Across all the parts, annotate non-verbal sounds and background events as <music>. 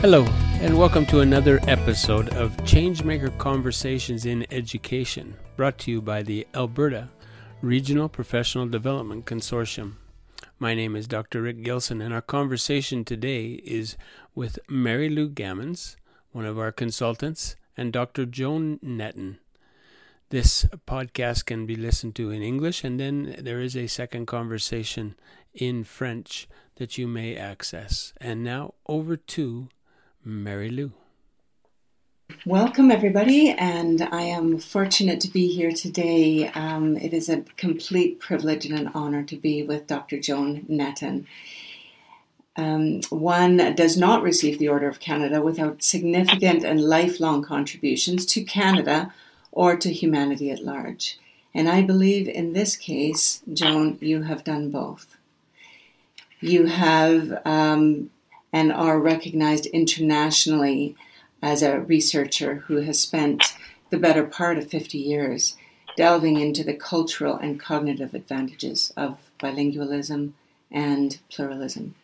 Hello, and welcome to another episode of Changemaker Conversations in Education, brought to you by the Alberta Regional Professional Development Consortium. My name is Dr. Rick Gilson, and our conversation today is with Mary Lou Gammons, one of our consultants, and Dr. Joan Netten. This podcast can be listened to in English, and then there is a second conversation in French that you may access. And now over to Mary Lou. Welcome, everybody, and I am fortunate to be here today. Um, it is a complete privilege and an honor to be with Dr. Joan Netten. Um, one does not receive the Order of Canada without significant and lifelong contributions to Canada or to humanity at large. And I believe in this case, Joan, you have done both. You have um, and are recognized internationally as a researcher who has spent the better part of 50 years delving into the cultural and cognitive advantages of bilingualism and pluralism.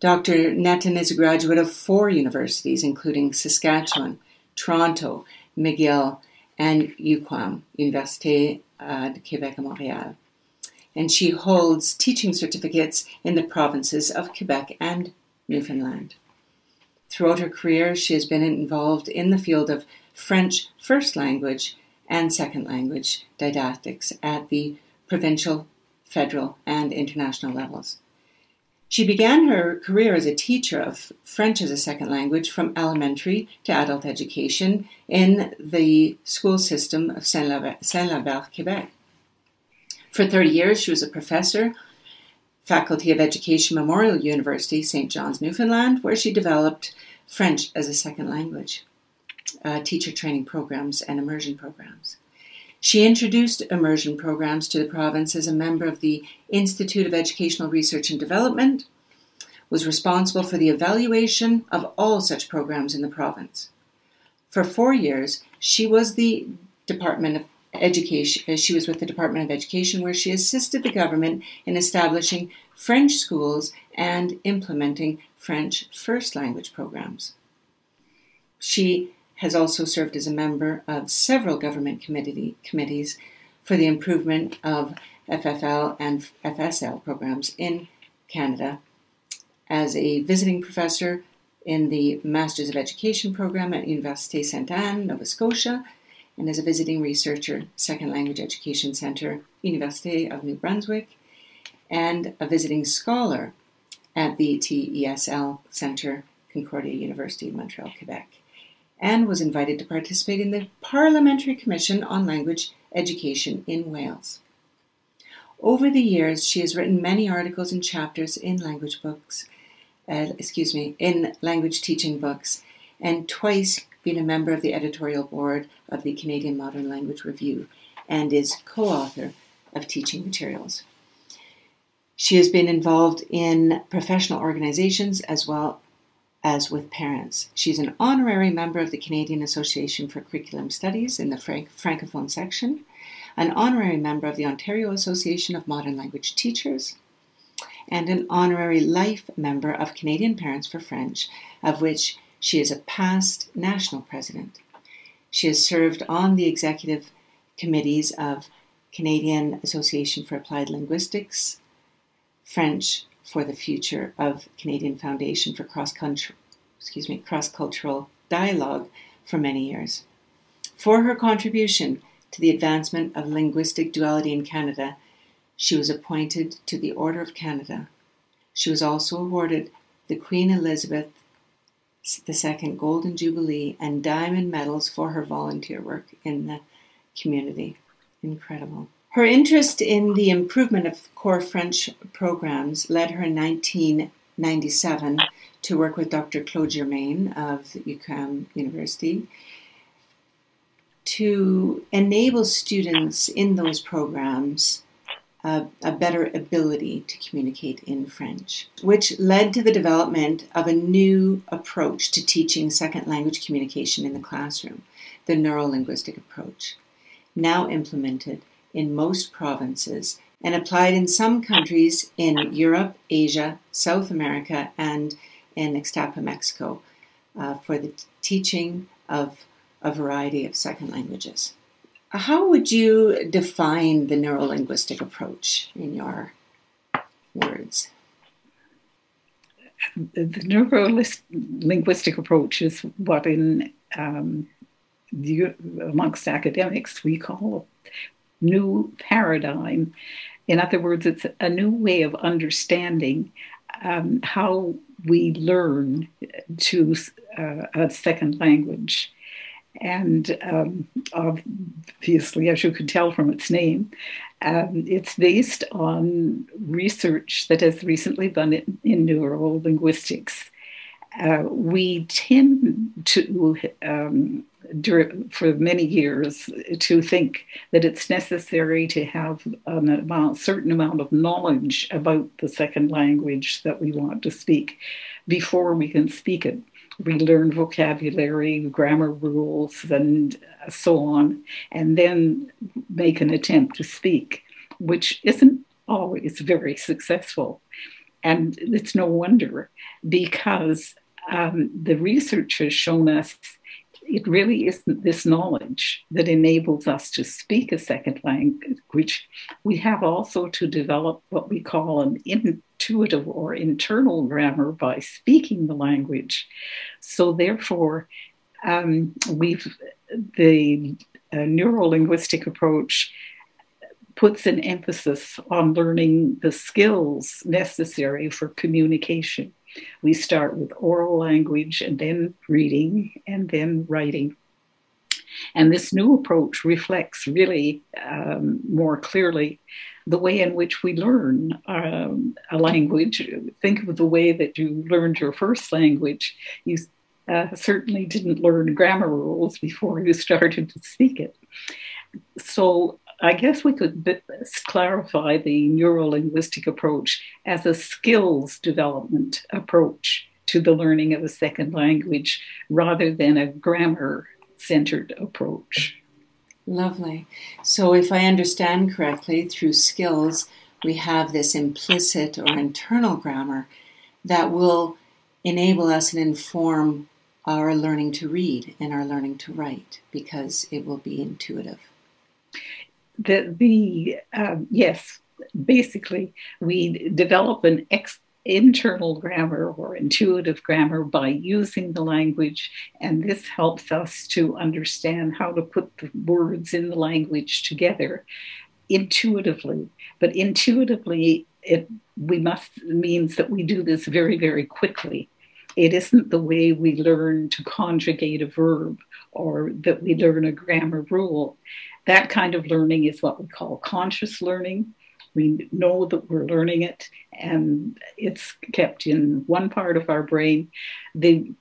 Dr. Netten is a graduate of four universities, including Saskatchewan, Toronto, McGill, and UQAM, Université uh, de Québec à Montréal. And she holds teaching certificates in the provinces of Quebec and Newfoundland. Throughout her career, she has been involved in the field of French first language and second language didactics at the provincial, federal, and international levels. She began her career as a teacher of French as a second language from elementary to adult education in the school system of Saint Lambert, Quebec. For 30 years, she was a professor Faculty of Education Memorial University, St. John's, Newfoundland, where she developed French as a second language, uh, teacher training programs, and immersion programs. She introduced immersion programs to the province as a member of the Institute of Educational Research and Development, was responsible for the evaluation of all such programs in the province. For four years, she was the Department of education. Uh, she was with the Department of Education, where she assisted the government in establishing French schools and implementing French first language programs. She has also served as a member of several government committee, committees for the improvement of FFL and FSL programs in Canada as a visiting professor in the Masters of Education program at Université Sainte Anne, Nova Scotia, and as a visiting researcher, Second Language Education Center, University of New Brunswick, and a visiting scholar at the TESL Center, Concordia University, Montreal, Quebec, and was invited to participate in the Parliamentary Commission on Language Education in Wales. Over the years, she has written many articles and chapters in language books, uh, excuse me, in language teaching books, and twice been a member of the editorial board of the Canadian Modern Language Review and is co author of teaching materials. She has been involved in professional organizations as well as with parents. She's an honorary member of the Canadian Association for Curriculum Studies in the Franc- Francophone section, an honorary member of the Ontario Association of Modern Language Teachers, and an honorary life member of Canadian Parents for French, of which she is a past national president. She has served on the executive committees of Canadian Association for Applied Linguistics, French for the Future of Canadian Foundation for Cross Country, excuse me, Cross Cultural Dialogue for many years. For her contribution to the advancement of linguistic duality in Canada, she was appointed to the Order of Canada. She was also awarded the Queen Elizabeth II Golden Jubilee and diamond medals for her volunteer work in the community. Incredible. Her interest in the improvement of core French programs led her in 1997 to work with Dr. Claude Germain of UQAM University to enable students in those programs a, a, better ability to communicate in French, which led to the development of a new approach to teaching second language communication in the classroom, the neurolinguistic approach, now implemented in most provinces and applied in some countries in Europe, Asia, South America, and in Ixtapa, Mexico, uh, for the t- teaching of a variety of second languages. How would you define the neurolinguistic approach in your words? The neurolinguistic approach is what, in um, the, amongst academics, we call a new paradigm. In other words, it's a new way of understanding um, how we learn to uh, a second language. And um, obviously, as you could tell from its name, um, it's based on research that has recently done in, in neurolinguistics. Uh, we tend to um, for many years to think that it's necessary to have amount, certain amount of knowledge about the second language that we want to speak before we can speak it. We learn vocabulary, grammar rules, and so on, and then make an attempt to speak, which isn't always very successful. And it's no wonder because um, the research has shown us it really isn't this knowledge that enables us to speak a second language. We have also to develop what we call an intuitive or internal grammar by speaking the language. So, therefore, um, we've the uh, neurolinguistic approach puts an emphasis on learning the skills necessary for communication. We start with oral language and then reading and then writing. And this new approach reflects really um, more clearly the way in which we learn um, a language. Think of the way that you learned your first language. You uh, certainly didn't learn grammar rules before you <laughs> started to speak it. So I guess we could clarify the neurolinguistic approach as a skills development approach to the learning of a second language rather than a grammar centered approach. Lovely. So, if I understand correctly, through skills, we have this implicit or internal grammar that will enable us and inform our learning to read and our learning to write because it will be intuitive the, the um, yes, basically, we develop an ex- internal grammar or intuitive grammar by using the language, and this helps us to understand how to put the words in the language together intuitively. But intuitively, it we must means that we do this very, very quickly. It isn't the way we learn to conjugate a verb or that we learn a grammar rule. That kind of learning is what we call conscious learning. We know that we're learning it and it's kept in one part of our brain. The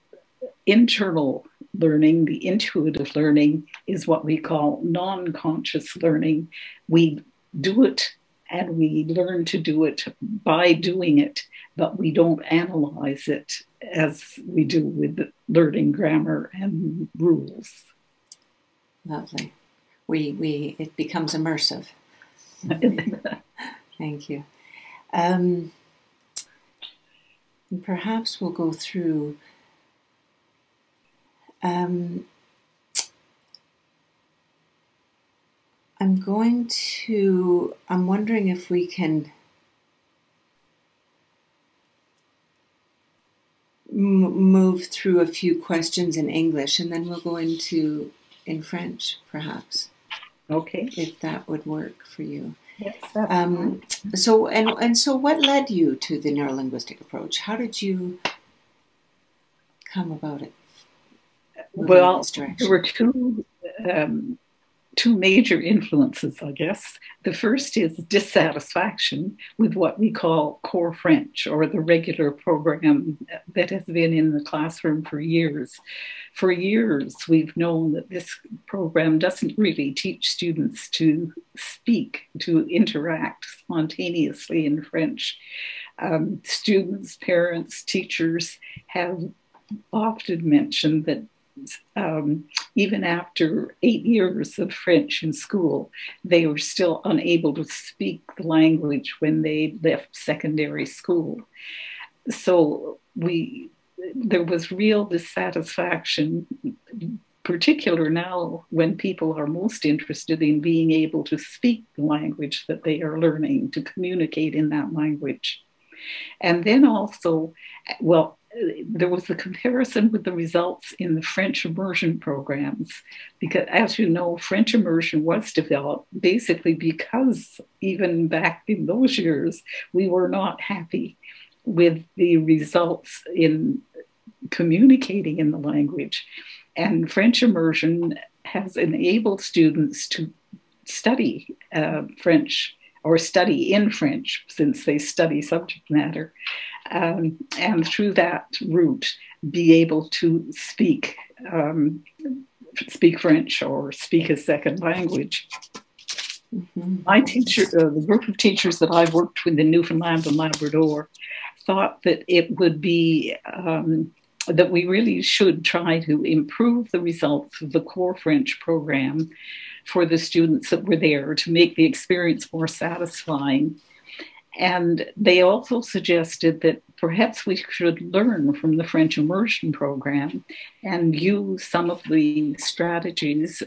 internal learning, the intuitive learning, is what we call non conscious learning. We do it and we learn to do it by doing it, but we don't analyze it as we do with learning grammar and rules. Lovely we we it becomes immersive. <laughs> Thank you. Um, perhaps we'll go through. Um, I'm going to. I'm wondering if we can. move through a few questions in English and then we'll go into in French, perhaps. Okay. If that would work for you. Yes. Um, so and and so, what led you to the neurolinguistic approach? How did you come about it? Well, there were two um, two major influences, I guess. The first is dissatisfaction with what we call core French or the regular program that has been in the classroom for years. For years, we've known that this program doesn't really teach students to speak, to interact spontaneously in French. Um, students, parents, teachers have often mentioned that um, even after eight years of French in school, they were still unable to speak the language when they left secondary school. So we there was real dissatisfaction, particular now when people are most interested in being able to speak the language that they are learning, to communicate in that language. And then also, well, there was the comparison with the results in the French immersion programs, because as you know, French immersion was developed basically because even back in those years, we were not happy with the results in communicating in the language. And French immersion has enabled students to study uh, French or study in French since they study subject matter, um, and through that route be able to speak um, speak French or speak a second language. Mm-hmm. My teacher, uh, the group of teachers that I've worked with in Newfoundland and Labrador, thought that it would be um, that we really should try to improve the results of the core French program for the students that were there to make the experience more satisfying. And they also suggested that perhaps we should learn from the French immersion program and use some of the strategies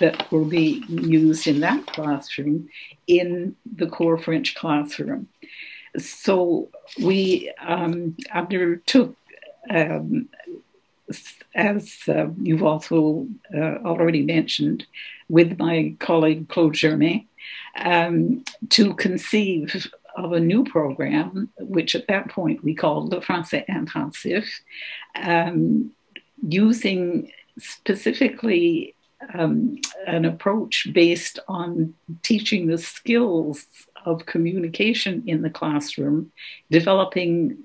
that will be used in that classroom in the core French classroom. So we um, undertook um, as uh, you've also uh, already mentioned, with my colleague Claude Germain, um, to conceive of a new program, which at that point we called the Français Intensif, um, using specifically um, an approach based on teaching the skills of communication in the classroom, developing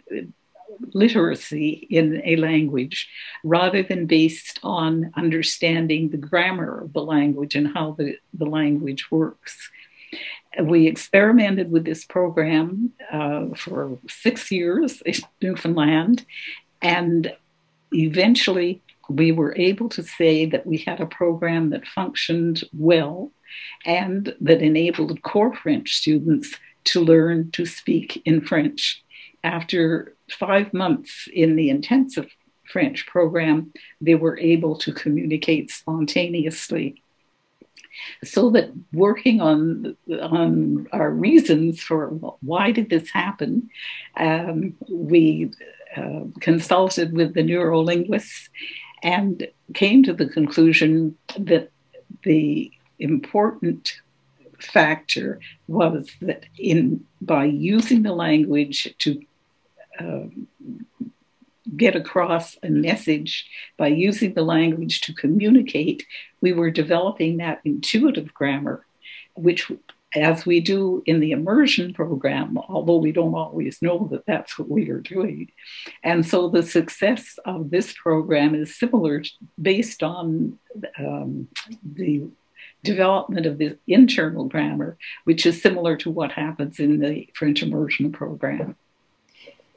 literacy in a language rather than based on understanding the grammar of the language and how the, the language works. We experimented with this program uh, for six years in Newfoundland, and eventually we were able to say that we had a program that functioned well and that enabled core French students to learn to speak in French. After five months in the intensive French program, they were able to communicate spontaneously. So that working on on our reasons for why did this happen, um, we uh, consulted with the neurolinguists and came to the conclusion that the important factor was that in by using the language to um, get across a message by using the language to communicate, we were developing that intuitive grammar, which, as we do in the immersion program, although we don't always know that that's what we are doing. And so the success of this program is similar based on um, the development of the internal grammar, which is similar to what happens in the French immersion program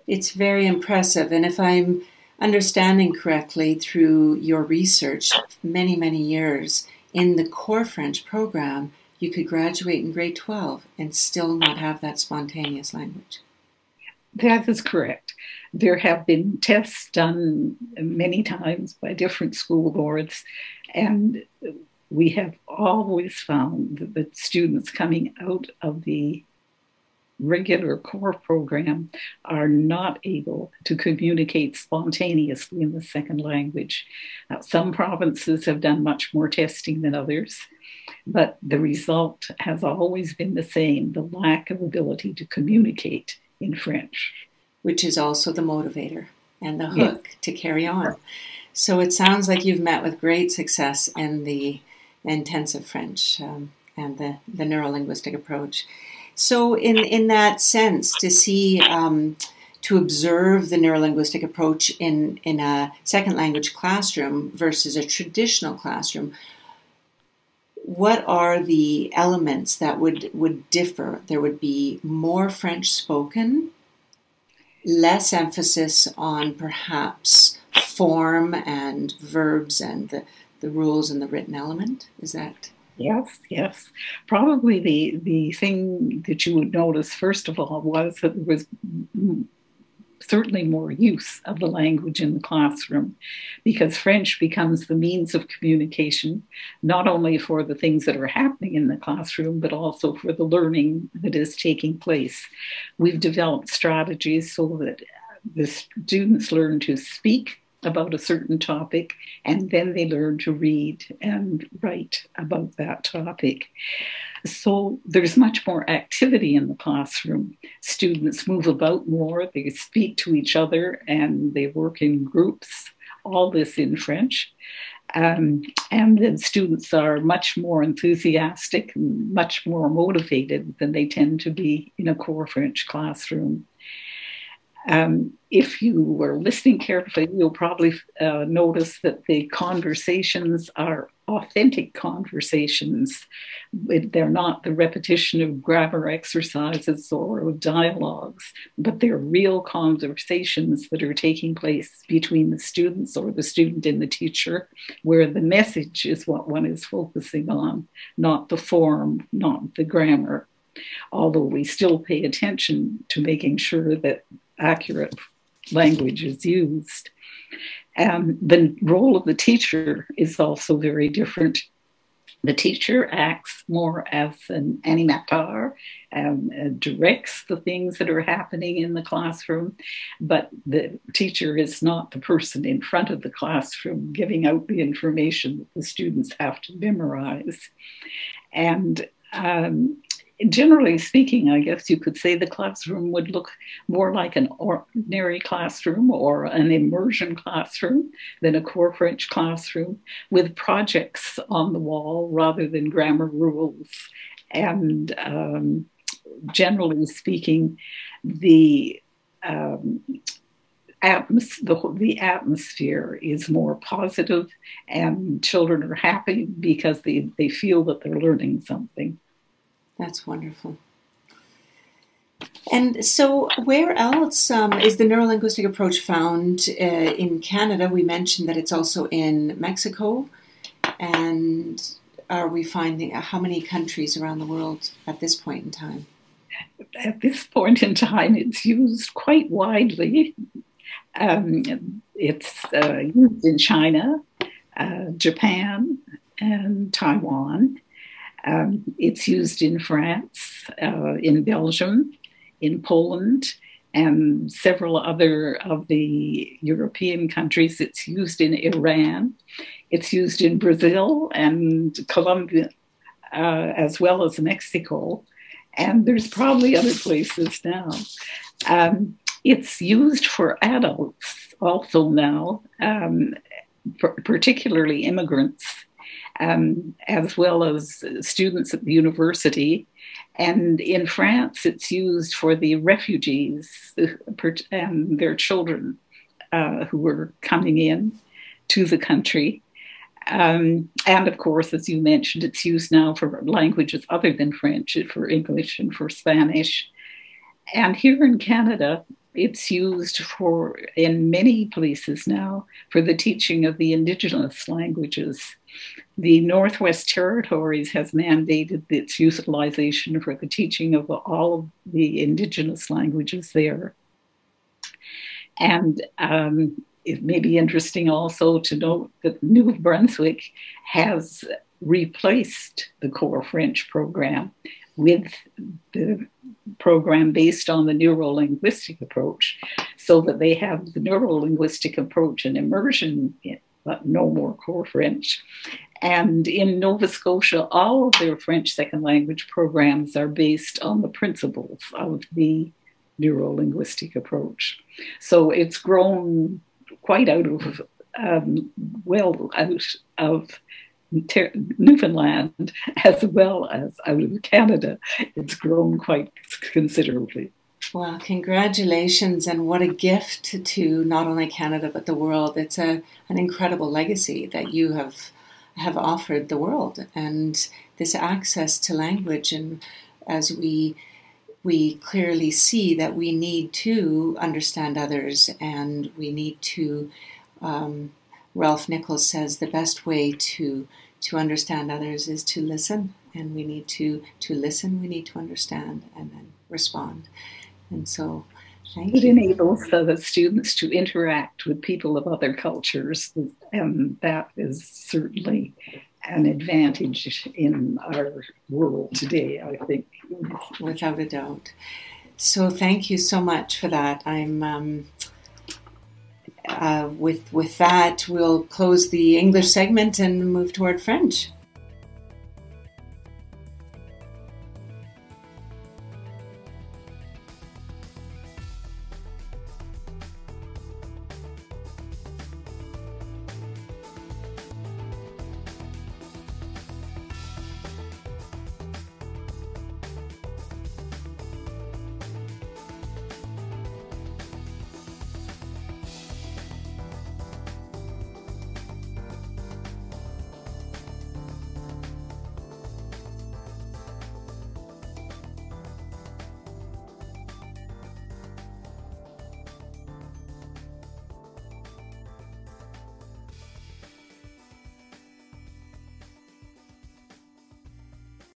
it's very impressive. And if I'm understanding correctly through your research, many, many years in the core French program, you could graduate in grade 12 and still not have that spontaneous language. That is correct. There have been tests done many times by different school boards, and we have always found that the students coming out of the regular core program are not able to communicate spontaneously in the second language. Now, some provinces have done much more testing than others, but the result has always been the same the lack of ability to communicate in French. Which is also the motivator and the hook to carry on. So it sounds like you've met with great success in the intensive French um, and the, the neurolinguistic approach. So, in, in that sense, to see, um, to observe the neurolinguistic approach in, in a second language classroom versus a traditional classroom, what are the elements that would, would differ? There would be more French spoken, less emphasis on perhaps form and verbs and the, the rules and the written element. Is that? Yes, yes. Probably the the thing that you would notice first of all was that there was certainly more use of the language in the classroom because French becomes the means of communication, not only for the things that are happening in the classroom, but also for the learning that is taking place. We've developed strategies so that the students learn to speak about a certain topic, and then they learn to read and write about that topic. So there's much more activity in the classroom. Students move about more, they speak to each other, and they work in groups, all this in French. Um, and the students are much more enthusiastic, much more motivated than they tend to be in a core French classroom. Um, if you were listening carefully, you'll probably uh, notice that the conversations are authentic conversations. They're not the repetition of grammar exercises or dialogues, but they're real conversations that are taking place between the students or the student and the teacher, where the message is what one is focusing on, not the form, not the grammar. Although we still pay attention to making sure that accurate language is used. And the role of the teacher is also very different. The teacher acts more as an animateur, um, uh, directs the things that are happening in the classroom, but the teacher is not the person in front of the classroom giving out the information that the students have to memorize. And um, generally speaking, I guess you could say the classroom would look more like an ordinary classroom or an immersion classroom than a core French classroom with projects on the wall rather than grammar rules. And um, generally speaking, the um, Atmos- the, the atmosphere is more positive and children are happy because they, they feel that they're learning something. That's wonderful. And so, where else um, is the neurolinguistic approach found uh, in Canada? We mentioned that it's also in Mexico. And are we finding uh, how many countries around the world at this point in time? At this point in time, it's used quite widely. Um, it's uh, used in China, uh, Japan, and Taiwan. Um, it's used in France, uh, in Belgium, in Poland, and several other of the European countries. It's used in Iran. It's used in Brazil and Colombia, uh, as well as Mexico. And there's probably other places now. Um, it's used for adults also now, um, particularly immigrants um, as well as students at the university. And in France, it's used for the refugees and their children uh, who were coming in to the country. Um, and of course, as you mentioned, it's used now for languages other than French, for English and for Spanish. And here in Canada, it's used for, in many places now, for the teaching of the indigenous languages. The Northwest Territories has mandated its utilization for the teaching of all of the indigenous languages there. And um, it may be interesting also to note that New Brunswick has replaced the core French program with the program based on the neuro-linguistic approach so that they have the neuro-linguistic approach and immersion no more core French. And in Nova Scotia, all of their French second language programs are based on the principles of the neuro linguistic approach. So it's grown quite out of, um, well, out of Newfoundland as well as out of Canada. It's grown quite considerably. Well, congratulations, and what a gift to not only Canada but the world. It's a an incredible legacy that you have have offered the world, and this access to language. And as we we clearly see that we need to understand others, and we need to. Um, Ralph Nichols says the best way to to understand others is to listen, and we need to to listen. We need to understand and then respond. And so Thank it you. enables the students to interact with people of other cultures, and that is certainly an advantage in our world today, I think. Without a doubt. So thank you so much for that. I'm um, uh, with with that we'll close the English segment and move toward French.